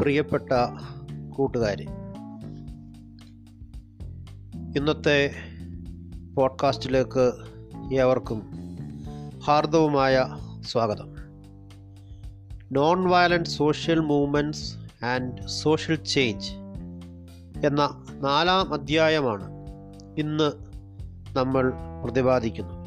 പ്രിയപ്പെട്ട കൂട്ടുകാരെ ഇന്നത്തെ പോഡ്കാസ്റ്റിലേക്ക് ഏവർക്കും ഹാർദവുമായ സ്വാഗതം. Non violent social movements and social change എന്ന നാലാം അധ്യായമാണ് ഇന്ന് നമ്മൾ പ്രതിപാദിക്കുന്നത്.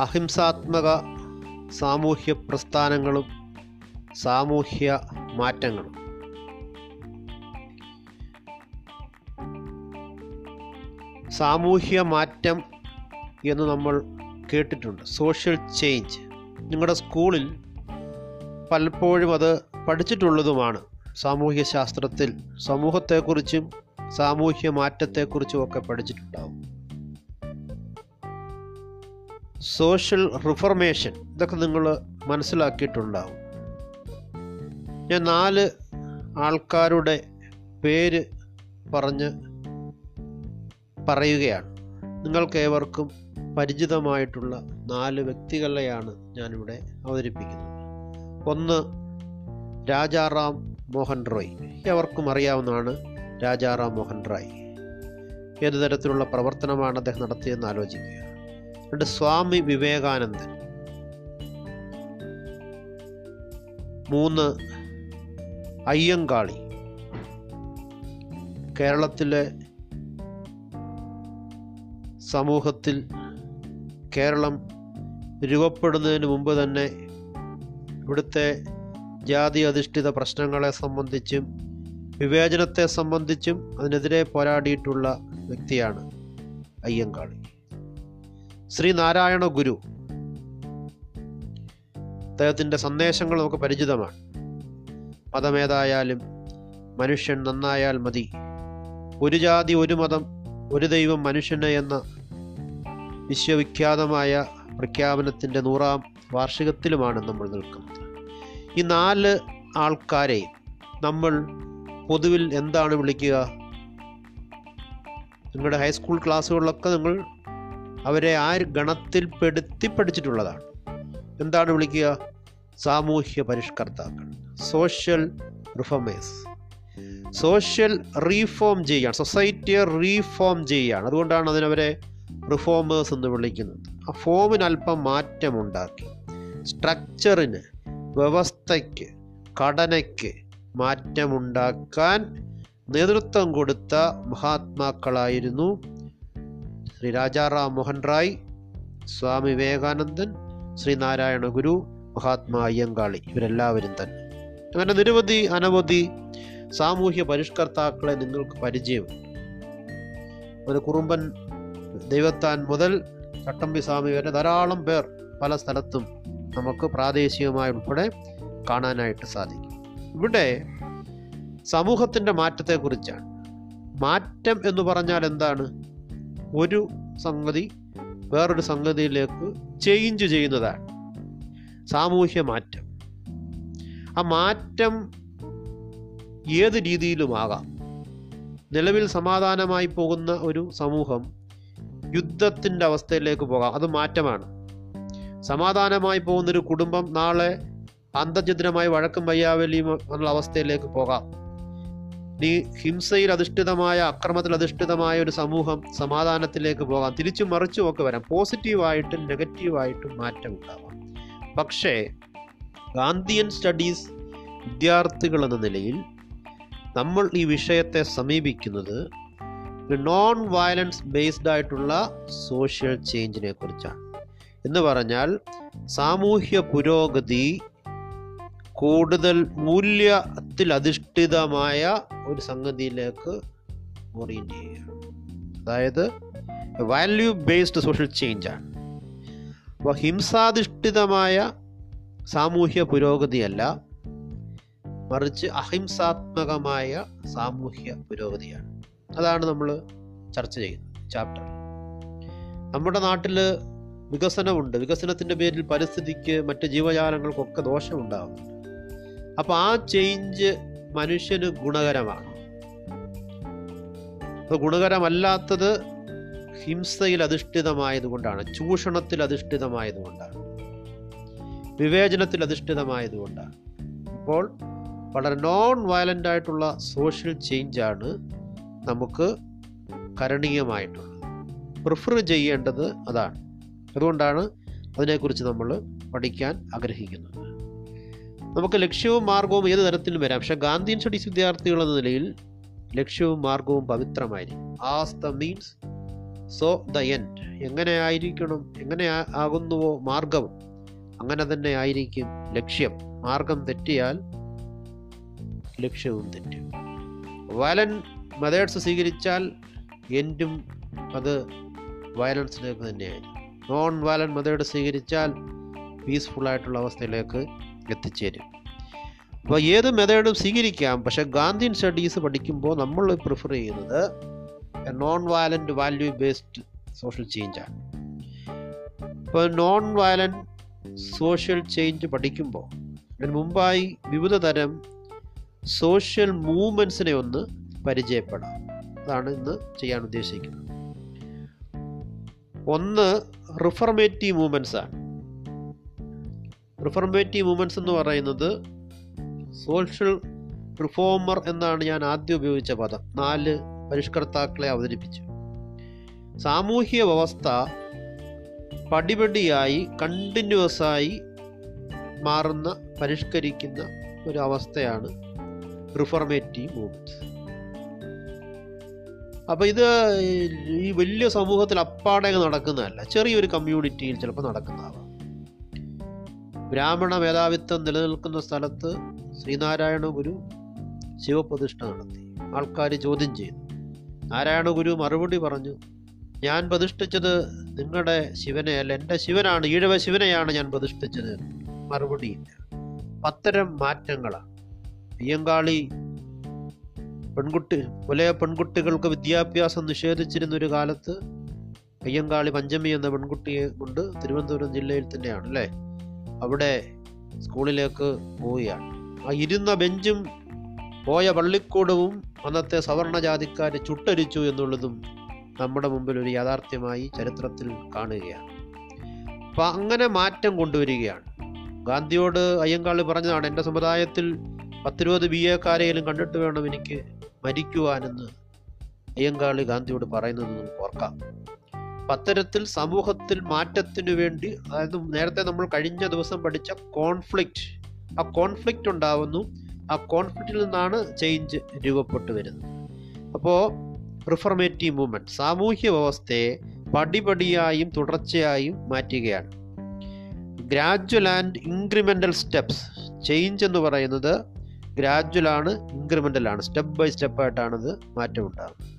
അഹിംസാത്മക സാമൂഹ്യ പ്രസ്ഥാനങ്ങളും സാമൂഹ്യ മാറ്റങ്ങളും സാമൂഹ്യ മാറ്റം എന്ന് നമ്മൾ കേട്ടിട്ടുണ്ട്. സോഷ്യൽ ചേഞ്ച് നിങ്ങളുടെ സ്കൂളിൽ പലപ്പോഴും അത് പഠിച്ചിട്ടുള്ളതുമാണ്. സാമൂഹ്യ ശാസ്ത്രത്തിൽ സമൂഹത്തെക്കുറിച്ചും സാമൂഹ്യ മാറ്റത്തെക്കുറിച്ചും ഒക്കെ പഠിച്ചിട്ടുണ്ടാവും. സോഷ്യൽ റിഫർമേഷൻ ഇതൊക്കെ നിങ്ങൾ മനസ്സിലാക്കിയിട്ടുണ്ടാവും. ഞാൻ നാല് ആൾക്കാരുടെ പേര് പറഞ്ഞ് പറയുകയാണ്. നിങ്ങൾക്ക് ഏവർക്കും പരിചിതമായിട്ടുള്ള നാല് വ്യക്തികളെയാണ് ഞാനിവിടെ അവതരിപ്പിക്കുന്നത്. ഒന്ന് രാജാറാം മോഹൻ റോയ്. എവർക്കും അറിയാവുന്നതാണ് രാജാറാം മോഹൻ റായ്. ഏതു തരത്തിലുള്ള പ്രവർത്തനമാണ് അദ്ദേഹം നടത്തിയതെന്ന് ആലോചിക്കുക. രണ്ട് സ്വാമി വിവേകാനന്ദൻ. മൂന്ന് അയ്യങ്കാളി. കേരളത്തിലെ സമൂഹത്തിൽ കേരളം രൂപപ്പെടുന്നതിന് മുമ്പ് തന്നെ ഇവിടുത്തെ ജാതി അധിഷ്ഠിത പ്രശ്നങ്ങളെ സംബന്ധിച്ചും വിവേചനത്തെ സംബന്ധിച്ചും അതിനെതിരെ പോരാടിയിട്ടുള്ള വ്യക്തിയാണ് അയ്യങ്കാളി. ശ്രീനാരായണ ഗുരു അദ്ദേഹത്തിന്റെ സന്ദേശങ്ങൾ നമുക്ക് പരിചിതമാണ്. മതമേതായാലും മനുഷ്യൻ നന്നായാൽ മതി. ഒരു ജാതി ഒരു മതം ഒരു ദൈവം മനുഷ്യന് എന്ന വിശ്വവിഖ്യാതമായ പ്രഖ്യാപനത്തിന്റെ നൂറാം വാർഷികത്തിലുമാണ് നമ്മൾ നിൽക്കുന്നത്. ഈ നാല് ആൾക്കാരെ നമ്മൾ പൊതുവിൽ എന്താണ് വിളിക്കുക? നിങ്ങളുടെ ഹൈസ്കൂൾ ക്ലാസ്സുകളിലൊക്കെ നിങ്ങൾ അവരെ ആ ഗണത്തിൽപ്പെടുത്തി പഠിച്ചിട്ടുള്ളതാണ്. എന്താണ് വിളിക്കുക? സാമൂഹ്യ പരിഷ്കർത്താക്കൾ സോഷ്യൽ റിഫോമേഴ്സ് സോഷ്യൽ റീഫോം ചെയ്യുകയാണ് സൊസൈറ്റിയെ റീഫോം ചെയ്യുകയാണ് അതുകൊണ്ടാണ് അതിനവരെ റിഫോമേഴ്സ് എന്ന് വിളിക്കുന്നത്. ആ ഫോമിന് അല്പം മാറ്റമുണ്ടാക്കി. സ്ട്രക്ചറിന് വ്യവസ്ഥയ്ക്ക് ഘടനയ്ക്ക് മാറ്റമുണ്ടാക്കാൻ നേതൃത്വം കൊടുത്ത മഹാത്മാക്കളായിരുന്നു ശ്രീ രാജാറാം മോഹൻ റായ് സ്വാമി വിവേകാനന്ദൻ ശ്രീനാരായണ ഗുരു മഹാത്മാ അയ്യങ്കാളി ഇവരെല്ലാവരും തന്നെ. അങ്ങനെ നിരവധി അനവധി സാമൂഹ്യ പരിഷ്കർത്താക്കളെ നിങ്ങൾക്ക് പരിചയമുണ്ട്. ഒരു കുറുമ്പൻ ദൈവത്താൻ മുതൽ ചട്ടമ്പി സ്വാമി വരെ ധാരാളം പേർ പല സ്ഥലത്തും നമുക്ക് പ്രാദേശികമായി ഉൾപ്പെടെ കാണാനായിട്ട് സാധിക്കും. ഇവിടെ സമൂഹത്തിന്റെ മാറ്റത്തെക്കുറിച്ചാണ്. മാറ്റം എന്ന് പറഞ്ഞാൽ എന്താണ്? ഒരു സംഗതി വേറൊരു സംഗതിയിലേക്ക് ചേഞ്ച് ചെയ്യുന്നതാണ്. സാമൂഹ്യ മാറ്റം. ആ മാറ്റം ഏത് രീതിയിലുമാകാം? നിലവിൽ സമാധാനമായി പോകുന്ന ഒരു സമൂഹം യുദ്ധത്തിന്റെ അവസ്ഥയിലേക്ക് പോകാം. അത് മാറ്റമാണ്. സമാധാനമായി പോകുന്നൊരു കുടുംബം നാളെ അന്തജിദ്രമായി വഴക്കും വയ്യാവലിയും എന്നുള്ള അവസ്ഥയിലേക്ക് പോകാം. നീ ഹിംസയിൽ അധിഷ്ഠിതമായ അക്രമത്തിൽ അധിഷ്ഠിതമായ ഒരു സമൂഹം സമാധാനത്തിലേക്ക് പോകാം. തിരിച്ചു മറിച്ചും ഒക്കെ വരാം. പോസിറ്റീവായിട്ടും നെഗറ്റീവായിട്ടും മാറ്റം ഉണ്ടാവാം പക്ഷേ ഗാന്ധിയൻ സ്റ്റഡീസ് വിദ്യാർത്ഥികൾ എന്ന നിലയിൽ നമ്മൾ ഈ വിഷയത്തെ സമീപിക്കുന്നത് നോൺ വയലൻസ് ബേസ്ഡ് ആയിട്ടുള്ള സോഷ്യൽ ചേഞ്ചിനെ കുറിച്ചാണ്. എന്ന് പറഞ്ഞാൽ സാമൂഹ്യ പുരോഗതി കൂടുതൽ മൂല്യത്തിൽ അധിഷ്ഠിതമായ ഒരു സംഗതിയിലേക്ക് ഓറിയന്റ് ചെയ്യുകയാണ് അതായത് വാല്യൂ ബേസ്ഡ് സോഷ്യൽ ചേഞ്ചാണ് അപ്പോൾ ഹിംസാധിഷ്ഠിതമായ സാമൂഹ്യ പുരോഗതിയല്ല മറിച്ച് അഹിംസാത്മകമായ സാമൂഹ്യ പുരോഗതിയാണ്. അതാണ് നമ്മൾ ചർച്ച ചെയ്യുന്നത് ചാപ്റ്റർ നമ്മുടെ നാട്ടിൽ വികസനമുണ്ട്. വികസനത്തിന്റെ പേരിൽ പരിസ്ഥിതിക്ക് മറ്റ് ജീവജാലങ്ങൾക്കൊക്കെ ദോഷമുണ്ടാകുന്നുണ്ട് അപ്പോൾ ആ ചേഞ്ച് മനുഷ്യന് ഗുണകരമാണ്. അപ്പോൾ ഗുണകരമല്ലാത്തത് ഹിംസയിൽ അധിഷ്ഠിതമായതുകൊണ്ടാണ് ചൂഷണത്തിൽ അധിഷ്ഠിതമായതുകൊണ്ടാണ് വിവേചനത്തിൽ അധിഷ്ഠിതമായതുകൊണ്ടാണ് ഇപ്പോൾ വളരെ നോൺ വയലന്റ് ആയിട്ടുള്ള സോഷ്യൽ ചേഞ്ചാണ് നമുക്ക് കരണീയമായിട്ടുള്ളത്. പ്രിഫർ ചെയ്യേണ്ടത് അതാണ്. അതുകൊണ്ടാണ് അതിനെക്കുറിച്ച് നമ്മൾ പഠിക്കാൻ ആഗ്രഹിക്കുന്നത്. നമുക്ക് ലക്ഷ്യവും മാർഗവും ഏത് തരത്തിലും വരാം. പക്ഷേ ഗാന്ധിയൻ സ്റ്റഡീസ് വിദ്യാർത്ഥികൾ എന്ന നിലയിൽ ലക്ഷ്യവും മാർഗവും പവിത്രമായിരിക്കും. As the means so the end എങ്ങനെ ആയിരിക്കണം? എങ്ങനെ ആകുന്നുവോ മാർഗം? അങ്ങനെ തന്നെ ആയിരിക്കും ലക്ഷ്യം. മാർഗം തെറ്റിയാൽ ലക്ഷ്യവും തെറ്റും. വയലൻ മെതേഡ്സ് സ്വീകരിച്ചാൽ എൻഡും അത് വയലൻസിലേക്ക് തന്നെയായിരിക്കും. നോൺ വയലൻ മെതേഡ് സ്വീകരിച്ചാൽ പീസ്ഫുൾ ആയിട്ടുള്ള അവസ്ഥയിലേക്ക് എത്തിച്ചേരും. അപ്പോൾ ഏത് മെതേഡും സ്വീകരിക്കാം. പക്ഷേ ഗാന്ധിയൻ സ്റ്റഡീസ് പഠിക്കുമ്പോൾ നമ്മൾ പ്രിഫർ ചെയ്യുന്നത് non violent value based social ചേഞ്ചാണ് ഇപ്പോൾ നോൺ വയലന്റ് സോഷ്യൽ ചേഞ്ച് പഠിക്കുമ്പോൾ അതിന് മുമ്പായി വിവിധ തരം സോഷ്യൽ മൂവ്മെന്റ്സിനെ ഒന്ന് പരിചയപ്പെടാം. അതാണ് ഇന്ന് ചെയ്യാൻ ഉദ്ദേശിക്കുന്നത്. ഒന്ന് റിഫർമേറ്റീവ് മൂവ്മെന്റ്സ് ആണ്. റിഫർമേറ്റീവ് മൂവ്മെന്റ്സ് എന്ന് പറയുന്നത് സോഷ്യൽ റിഫോമർ എന്നാണ് ഞാൻ ആദ്യം ഉപയോഗിച്ച പദം. നാല് പരിഷ്കർത്താക്കളെ അവതരിപ്പിച്ചു. സാമൂഹ്യ വ്യവസ്ഥ പടിപടിയായി കണ്ടിന്യൂസ് ആയി മാറുന്ന പരിഷ്കരിക്കുന്ന ഒരു അവസ്ഥയാണ് റിഫർമേറ്റീവ് മൂവ്മെന്റ് അപ്പോൾ ഇത് ഈ വലിയ സമൂഹത്തിൽ അപ്പാടെ നടക്കുന്നതല്ല ചെറിയൊരു കമ്മ്യൂണിറ്റിയിൽ ചിലപ്പോൾ നടക്കുന്നതാവാം. ബ്രാഹ്മണ മേധാവിത്വം നിലനിൽക്കുന്ന സ്ഥലത്ത് ശ്രീനാരായണ ഗുരു ശിവപ്രതിഷ്ഠ നടത്തി. ആൾക്കാർ ചോദ്യം ചെയ്തു നാരായണ ഗുരു? മറുപടി പറഞ്ഞു ഞാൻ പ്രതിഷ്ഠിച്ചത് നിങ്ങളുടെ ശിവനെ അല്ല എന്റെ ശിവനാണ് ഈഴവ ശിവനെയാണ് ഞാൻ പ്രതിഷ്ഠിച്ചത്. മറുപടിയില്ല പത്തരം മാറ്റങ്ങളാണ് അയ്യങ്കാളി പെൺകുട്ടി പുലയ പെൺകുട്ടികൾക്ക് വിദ്യാഭ്യാസം നിഷേധിച്ചിരുന്ന ഒരു കാലത്ത് അയ്യങ്കാളി പഞ്ചമി എന്ന പെൺകുട്ടിയെ കൊണ്ട് തിരുവനന്തപുരം ജില്ലയിൽ തന്നെയാണ് അല്ലേ? അവിടെ സ്കൂളിലേക്ക് പോവുകയാണ്. ആ ഇരുന്ന ബെഞ്ചും പോയ പള്ളിക്കൂടവും അന്നത്തെ സവർണ ജാതിക്കാരെ ചുട്ടരിച്ചു എന്നുള്ളതും നമ്മുടെ മുമ്പിൽ ഒരു യാഥാർത്ഥ്യമായി ചരിത്രത്തിൽ കാണുകയാണ്. അപ്പം അങ്ങനെ മാറ്റം കൊണ്ടുവരികയാണ്. ഗാന്ധിയോട് അയ്യങ്കാളി പറഞ്ഞതാണ് എന്റെ സമുദായത്തിൽ പത്തിരുപത് ബി എക്കാരെയും കണ്ടിട്ട് വേണം എനിക്ക് മരിക്കുവാനെന്ന് അയ്യങ്കാളി ഗാന്ധിയോട് പറയുന്നത് നമുക്ക് ഓർക്കാം. അത്തരത്തിൽ സമൂഹത്തിൽ മാറ്റത്തിനു വേണ്ടി അതായത് നേരത്തെ നമ്മൾ കഴിഞ്ഞ ദിവസം പഠിച്ച കോൺഫ്ലിക്റ്റ് ആ കോൺഫ്ലിക്റ്റ് ഉണ്ടാവുന്നു. ആ കോൺഫ്ലിക്റ്റിൽ നിന്നാണ് ചേഞ്ച് രൂപപ്പെട്ടു വരുന്നത്. അപ്പോൾ റിഫർമേറ്റീവ് മൂവ്മെന്റ് സാമൂഹ്യ വ്യവസ്ഥയെ പടിപടിയായും തുടർച്ചയായും മാറ്റുകയാണ്. Gradual and incremental steps change എന്ന് പറയുന്നത് ഇൻക്രിമെന്റൽ ആണ് സ്റ്റെപ്പ് ബൈ സ്റ്റെപ്പായിട്ടാണത് മാറ്റം ഉണ്ടാകുന്നത്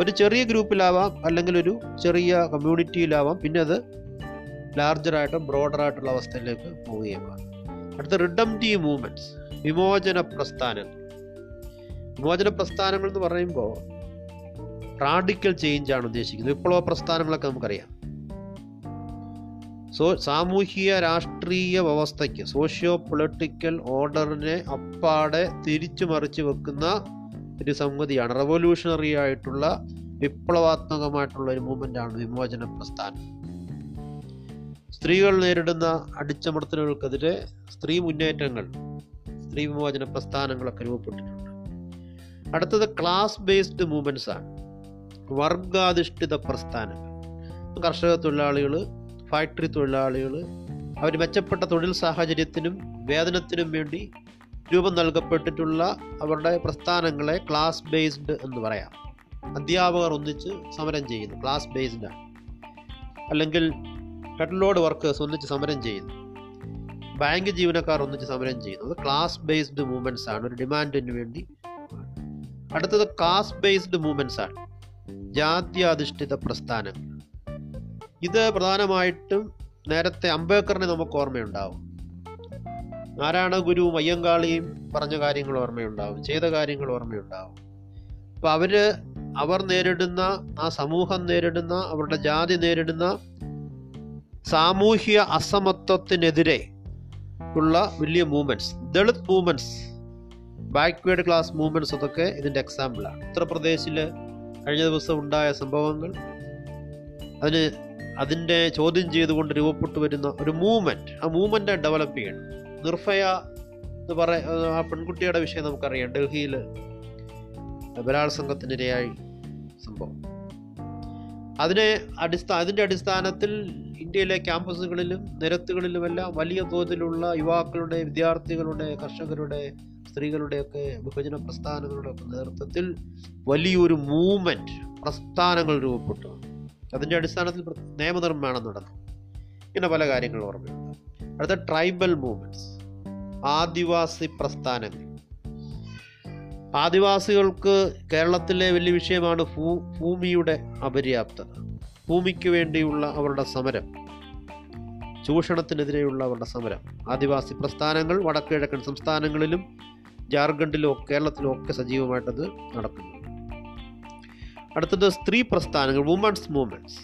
ഒരു ചെറിയ ഗ്രൂപ്പിലാവാം അല്ലെങ്കിൽ ഒരു ചെറിയ കമ്മ്യൂണിറ്റിയിലാവാം പിന്നെ അത് ലാർജറായിട്ടും ബ്രോഡറായിട്ടുള്ള അവസ്ഥയിലേക്ക് പോവുകയുമാണ് അടുത്ത റിഡംറ്റീവ് മൂവ്മെന്റ്സ് വിമോചന പ്രസ്ഥാനങ്ങൾ വിമോചന പ്രസ്ഥാനങ്ങൾ എന്ന് പറയുമ്പോൾ റാഡിക്കൽ ചേഞ്ച് ആണ് ഉദ്ദേശിക്കുന്നത്. വിപ്ലവ പ്രസ്ഥാനങ്ങളൊക്കെ നമുക്കറിയാം. സോ സാമൂഹിക രാഷ്ട്രീയ വ്യവസ്ഥയ്ക്ക് സോഷ്യോ പൊളിറ്റിക്കൽ ഓർഡറിനെ അപ്പാടെ തിരിച്ചു മറിച്ച് വെക്കുന്ന ഒരു സംഗതിയാണ്. റവല്യൂഷണറി ആയിട്ടുള്ള വിപ്ലവാത്മകമായിട്ടുള്ള ഒരു മൂവ്മെന്റ് ആണ് വിമോചന പ്രസ്ഥാനം സ്ത്രീകൾ നേരിടുന്ന അടിച്ചമർത്തലുകൾക്കെതിരെ സ്ത്രീ മുന്നേറ്റങ്ങൾ സ്ത്രീ പ്രസ്ഥാനങ്ങളൊക്കെ രൂപപ്പെട്ടിട്ടുണ്ട്. അടുത്തത് ക്ലാസ് ബേസ്ഡ് മൂവ്മെന്റ്സ് ആണ്. വർഗാധിഷ്ഠിത പ്രസ്ഥാനങ്ങൾ. കർഷക തൊഴിലാളികൾ ഫാക്ടറി തൊഴിലാളികൾ അവർ മെച്ചപ്പെട്ട തൊഴിൽ സാഹചര്യത്തിനും വേതനത്തിനും വേണ്ടി രൂപം നൽകപ്പെട്ടിട്ടുള്ള അവരുടെ പ്രസ്ഥാനങ്ങളെ ക്ലാസ് ബേസ്ഡ് എന്ന് പറയാം. അധ്യാപകർ ഒന്നിച്ച് സമരം ചെയ്യുന്നു ക്ലാസ് ബേസ്ഡ് ആണ്. അല്ലെങ്കിൽ ഹെഡ്ലോഡ് വർക്കേഴ്സ് ഒന്നിച്ച് സമരം ചെയ്യുന്നു. ബാങ്ക് ജീവനക്കാർ ഒന്നിച്ച് സമരം ചെയ്യുന്നത് ക്ലാസ് ബേസ്ഡ് മൂവ്മെന്റ്സ് ആണ്. ഒരു ഡിമാൻഡിന് വേണ്ടി. അടുത്തത് കാസ്റ്റ് ബേസ്ഡ് മൂവ്മെന്റ്സ് ആണ്. ജാത്യാധിഷ്ഠിത പ്രസ്ഥാനങ്ങൾ. ഇത് പ്രധാനമായിട്ടും നേരത്തെ അംബേദ്കറിനെ നമുക്ക് ഓർമ്മയുണ്ടാവും. നാരായണ ഗുരുവും അയ്യങ്കാളിയും പറഞ്ഞ കാര്യങ്ങൾ ഓർമ്മയുണ്ടാവും. ചെയ്ത കാര്യങ്ങൾ ഓർമ്മയുണ്ടാവും. അപ്പോൾ അവർ അവർ നേരിടുന്ന ആ സമൂഹം നേരിടുന്ന അവരുടെ ജാതി നേരിടുന്ന സാമൂഹ്യ അസമത്വത്തിനെതിരെ ഉള്ള വലിയ movements Dalit movements backward class movements അതൊക്കെ ഇതിന്റെ എക്സാമ്പിളാണ് ഉത്തർപ്രദേശിൽ കഴിഞ്ഞ ദിവസം ഉണ്ടായ സംഭവങ്ങൾ അതിന് അതിന്റെ ചോദ്യം ചെയ്തുകൊണ്ട് രൂപപ്പെട്ടു വരുന്ന ഒരു മൂവ്മെന്റ് ആ മൂവ്മെന്റ് ഡെവലപ്പ് ചെയ്യണം. നിർഭയ എന്ന് പറ ആ പെൺകുട്ടിയുടെ വിഷയം നമുക്കറിയാം ഡൽഹിയിൽ ബലാത്സംഗത്തിനിരയായി സംഭവം. അതിനെ അടിസ്ഥാന അതിന്റെ അടിസ്ഥാനത്തിൽ ഇന്ത്യയിലെ ക്യാമ്പസുകളിലും നിരത്തുകളിലുമെല്ലാം വലിയ തോതിലുള്ള യുവാക്കളുടെ വിദ്യാർത്ഥികളുടെ കർഷകരുടെ സ്ത്രീകളുടെയൊക്കെ വിഭജന പ്രസ്ഥാനങ്ങളുടെ നേതൃത്വത്തിൽ വലിയൊരു മൂവ്മെന്റ് പ്രസ്ഥാനങ്ങൾ രൂപപ്പെട്ടു. അതിന്റെ അടിസ്ഥാനത്തിൽ നിയമനിർമ്മാണം നടന്നു. ഇങ്ങനെ പല കാര്യങ്ങളും ഓർമ്മയുണ്ട്. അടുത്ത ട്രൈബൽ മൂവ്മെന്റ്സ് ആദിവാസി പ്രസ്ഥാനങ്ങൾ. ആദിവാസികൾക്ക് കേരളത്തിലെ വലിയ വിഷയമാണ് ഭൂ ഭൂമിയുടെ അപര്യാപ്തത. ഭൂമിക്ക് വേണ്ടിയുള്ള അവരുടെ സമരം ചൂഷണത്തിനെതിരെയുള്ള അവരുടെ സമരം ആദിവാസി പ്രസ്ഥാനങ്ങൾ വടക്കുകിഴക്കൻ സംസ്ഥാനങ്ങളിലും ജാർഖണ്ഡിലും കേരളത്തിലോ ഒക്കെ സജീവമായിട്ടത് നടക്കുന്നു. അടുത്തത് സ്ത്രീ പ്രസ്ഥാനങ്ങൾ വുമൺസ് മൂവ്മെന്റ്സ്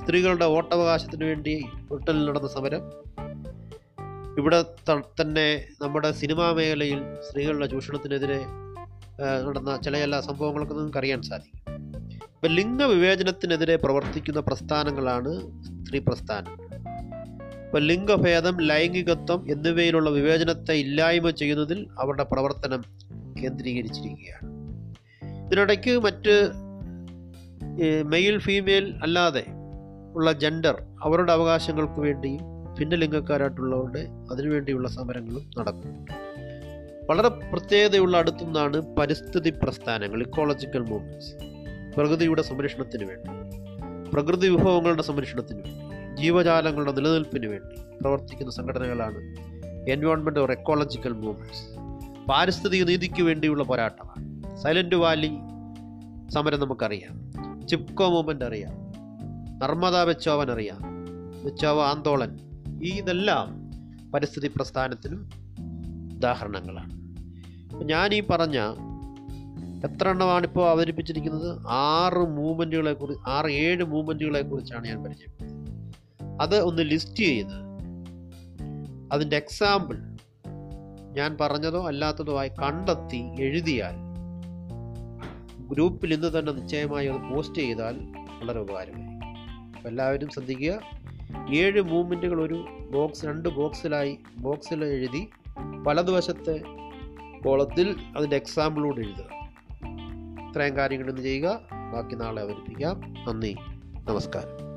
സ്ത്രീകളുടെ വോട്ടവകാശത്തിന് വേണ്ടി ബ്രിട്ടനിൽ നടന്ന സമരം. ഇവിടെ തന്നെ നമ്മുടെ സിനിമാ മേഖലയിൽ സ്ത്രീകളുടെ ചൂഷണത്തിനെതിരെ നടന്ന ചില എല്ലാ സംഭവങ്ങളൊക്കെ നിങ്ങൾക്ക് അറിയാൻ സാധിക്കും. ഇപ്പം ലിംഗവിവേചനത്തിനെതിരെ പ്രവർത്തിക്കുന്ന പ്രസ്ഥാനങ്ങളാണ് സ്ത്രീ പ്രസ്ഥാനം ഇപ്പം ലിംഗഭേദം ലൈംഗികത്വം എന്നിവയിലുള്ള വിവേചനത്തെ ഇല്ലായ്മ ചെയ്യുന്നതിൽ അവരുടെ പ്രവർത്തനം കേന്ദ്രീകരിച്ചിരിക്കുകയാണ്. ഇതിനിടയ്ക്ക് മറ്റ് മെയിൽ ഫീമെയിൽ അല്ലാതെ ഉള്ള ജെൻഡർ അവരുടെ അവകാശങ്ങൾക്ക് വേണ്ടിയും ഭിന്നലിംഗക്കാരായിട്ടുള്ളവരുടെ അതിനുവേണ്ടിയുള്ള സമരങ്ങളും നടക്കും വളരെ പ്രത്യേകതയുള്ള അടുത്തുനിന്നാണ് പരിസ്ഥിതി പ്രസ്ഥാനങ്ങൾ ഇക്കോളജിക്കൽ മൂവ്മെന്റ്സ് പ്രകൃതിയുടെ സംരക്ഷണത്തിന് വേണ്ടി പ്രകൃതി വിഭവങ്ങളുടെ സംരക്ഷണത്തിന് വേണ്ടി ജീവജാലങ്ങളുടെ നിലനിൽപ്പിന് വേണ്ടി പ്രവർത്തിക്കുന്ന സംഘടനകളാണ് എൻവയോൺമെന്റ് ഓർ എക്കോളജിക്കൽ മൂവ്മെന്റ്സ് പാരിസ്ഥിതിക നീതിക്ക് വേണ്ടിയുള്ള പോരാട്ടമാണ്. സൈലന്റ് വാലി സമരം നമുക്കറിയാം. ചിപ്കോ മൂവ്മെന്റ് അറിയാം. നർമ്മദ ബെച്ചോവൻ അറിയാം. ബെച്ചോവ ആന്തോളൻ ഈ ഇതെല്ലാം പരിസ്ഥിതി പ്രസ്ഥാനത്തിനും ഉദാഹരണങ്ങളാണ്. ഞാൻ ഈ പറഞ്ഞ എത്ര എണ്ണമാണ് ഇപ്പോൾ അവതരിപ്പിച്ചിരിക്കുന്നത്? ആറ് മൂവ്മെന്റുകളെ കുറിച്ച് ആറ് ഏഴ് മൂവ്മെന്റുകളെ കുറിച്ചാണ് ഞാൻ പരിചയപ്പെടുന്നത്. അത് ഒന്ന് ലിസ്റ്റ് ചെയ്ത് അതിന്റെ എക്സാമ്പിൾ ഞാൻ പറഞ്ഞതോ അല്ലാത്തതോ ആയി കണ്ടെത്തി എഴുതിയാൽ ഗ്രൂപ്പിൽ ഇന്ന് തന്നെ നിശ്ചയമായി അത് പോസ്റ്റ് ചെയ്താൽ വളരെ ഉപകാരമായി എല്ലാവരും ശ്രദ്ധിക്കുക. ഏഴ് മൂവ്മെന്റുകൾ ഒരു ബോക്സ് രണ്ട് ബോക്സിലായി ബോക്സിൽ എഴുതി വലതുവശത്തെ കോളത്തിൽ അതിന്റെ എക്സാമ്പിളോട് എഴുതുക. ഇത്രയും കാര്യങ്ങൾ ഇന്ന് ചെയ്യുക. ബാക്കി നാളെ അവതരിപ്പിക്കാം. നന്ദി. നമസ്കാരം.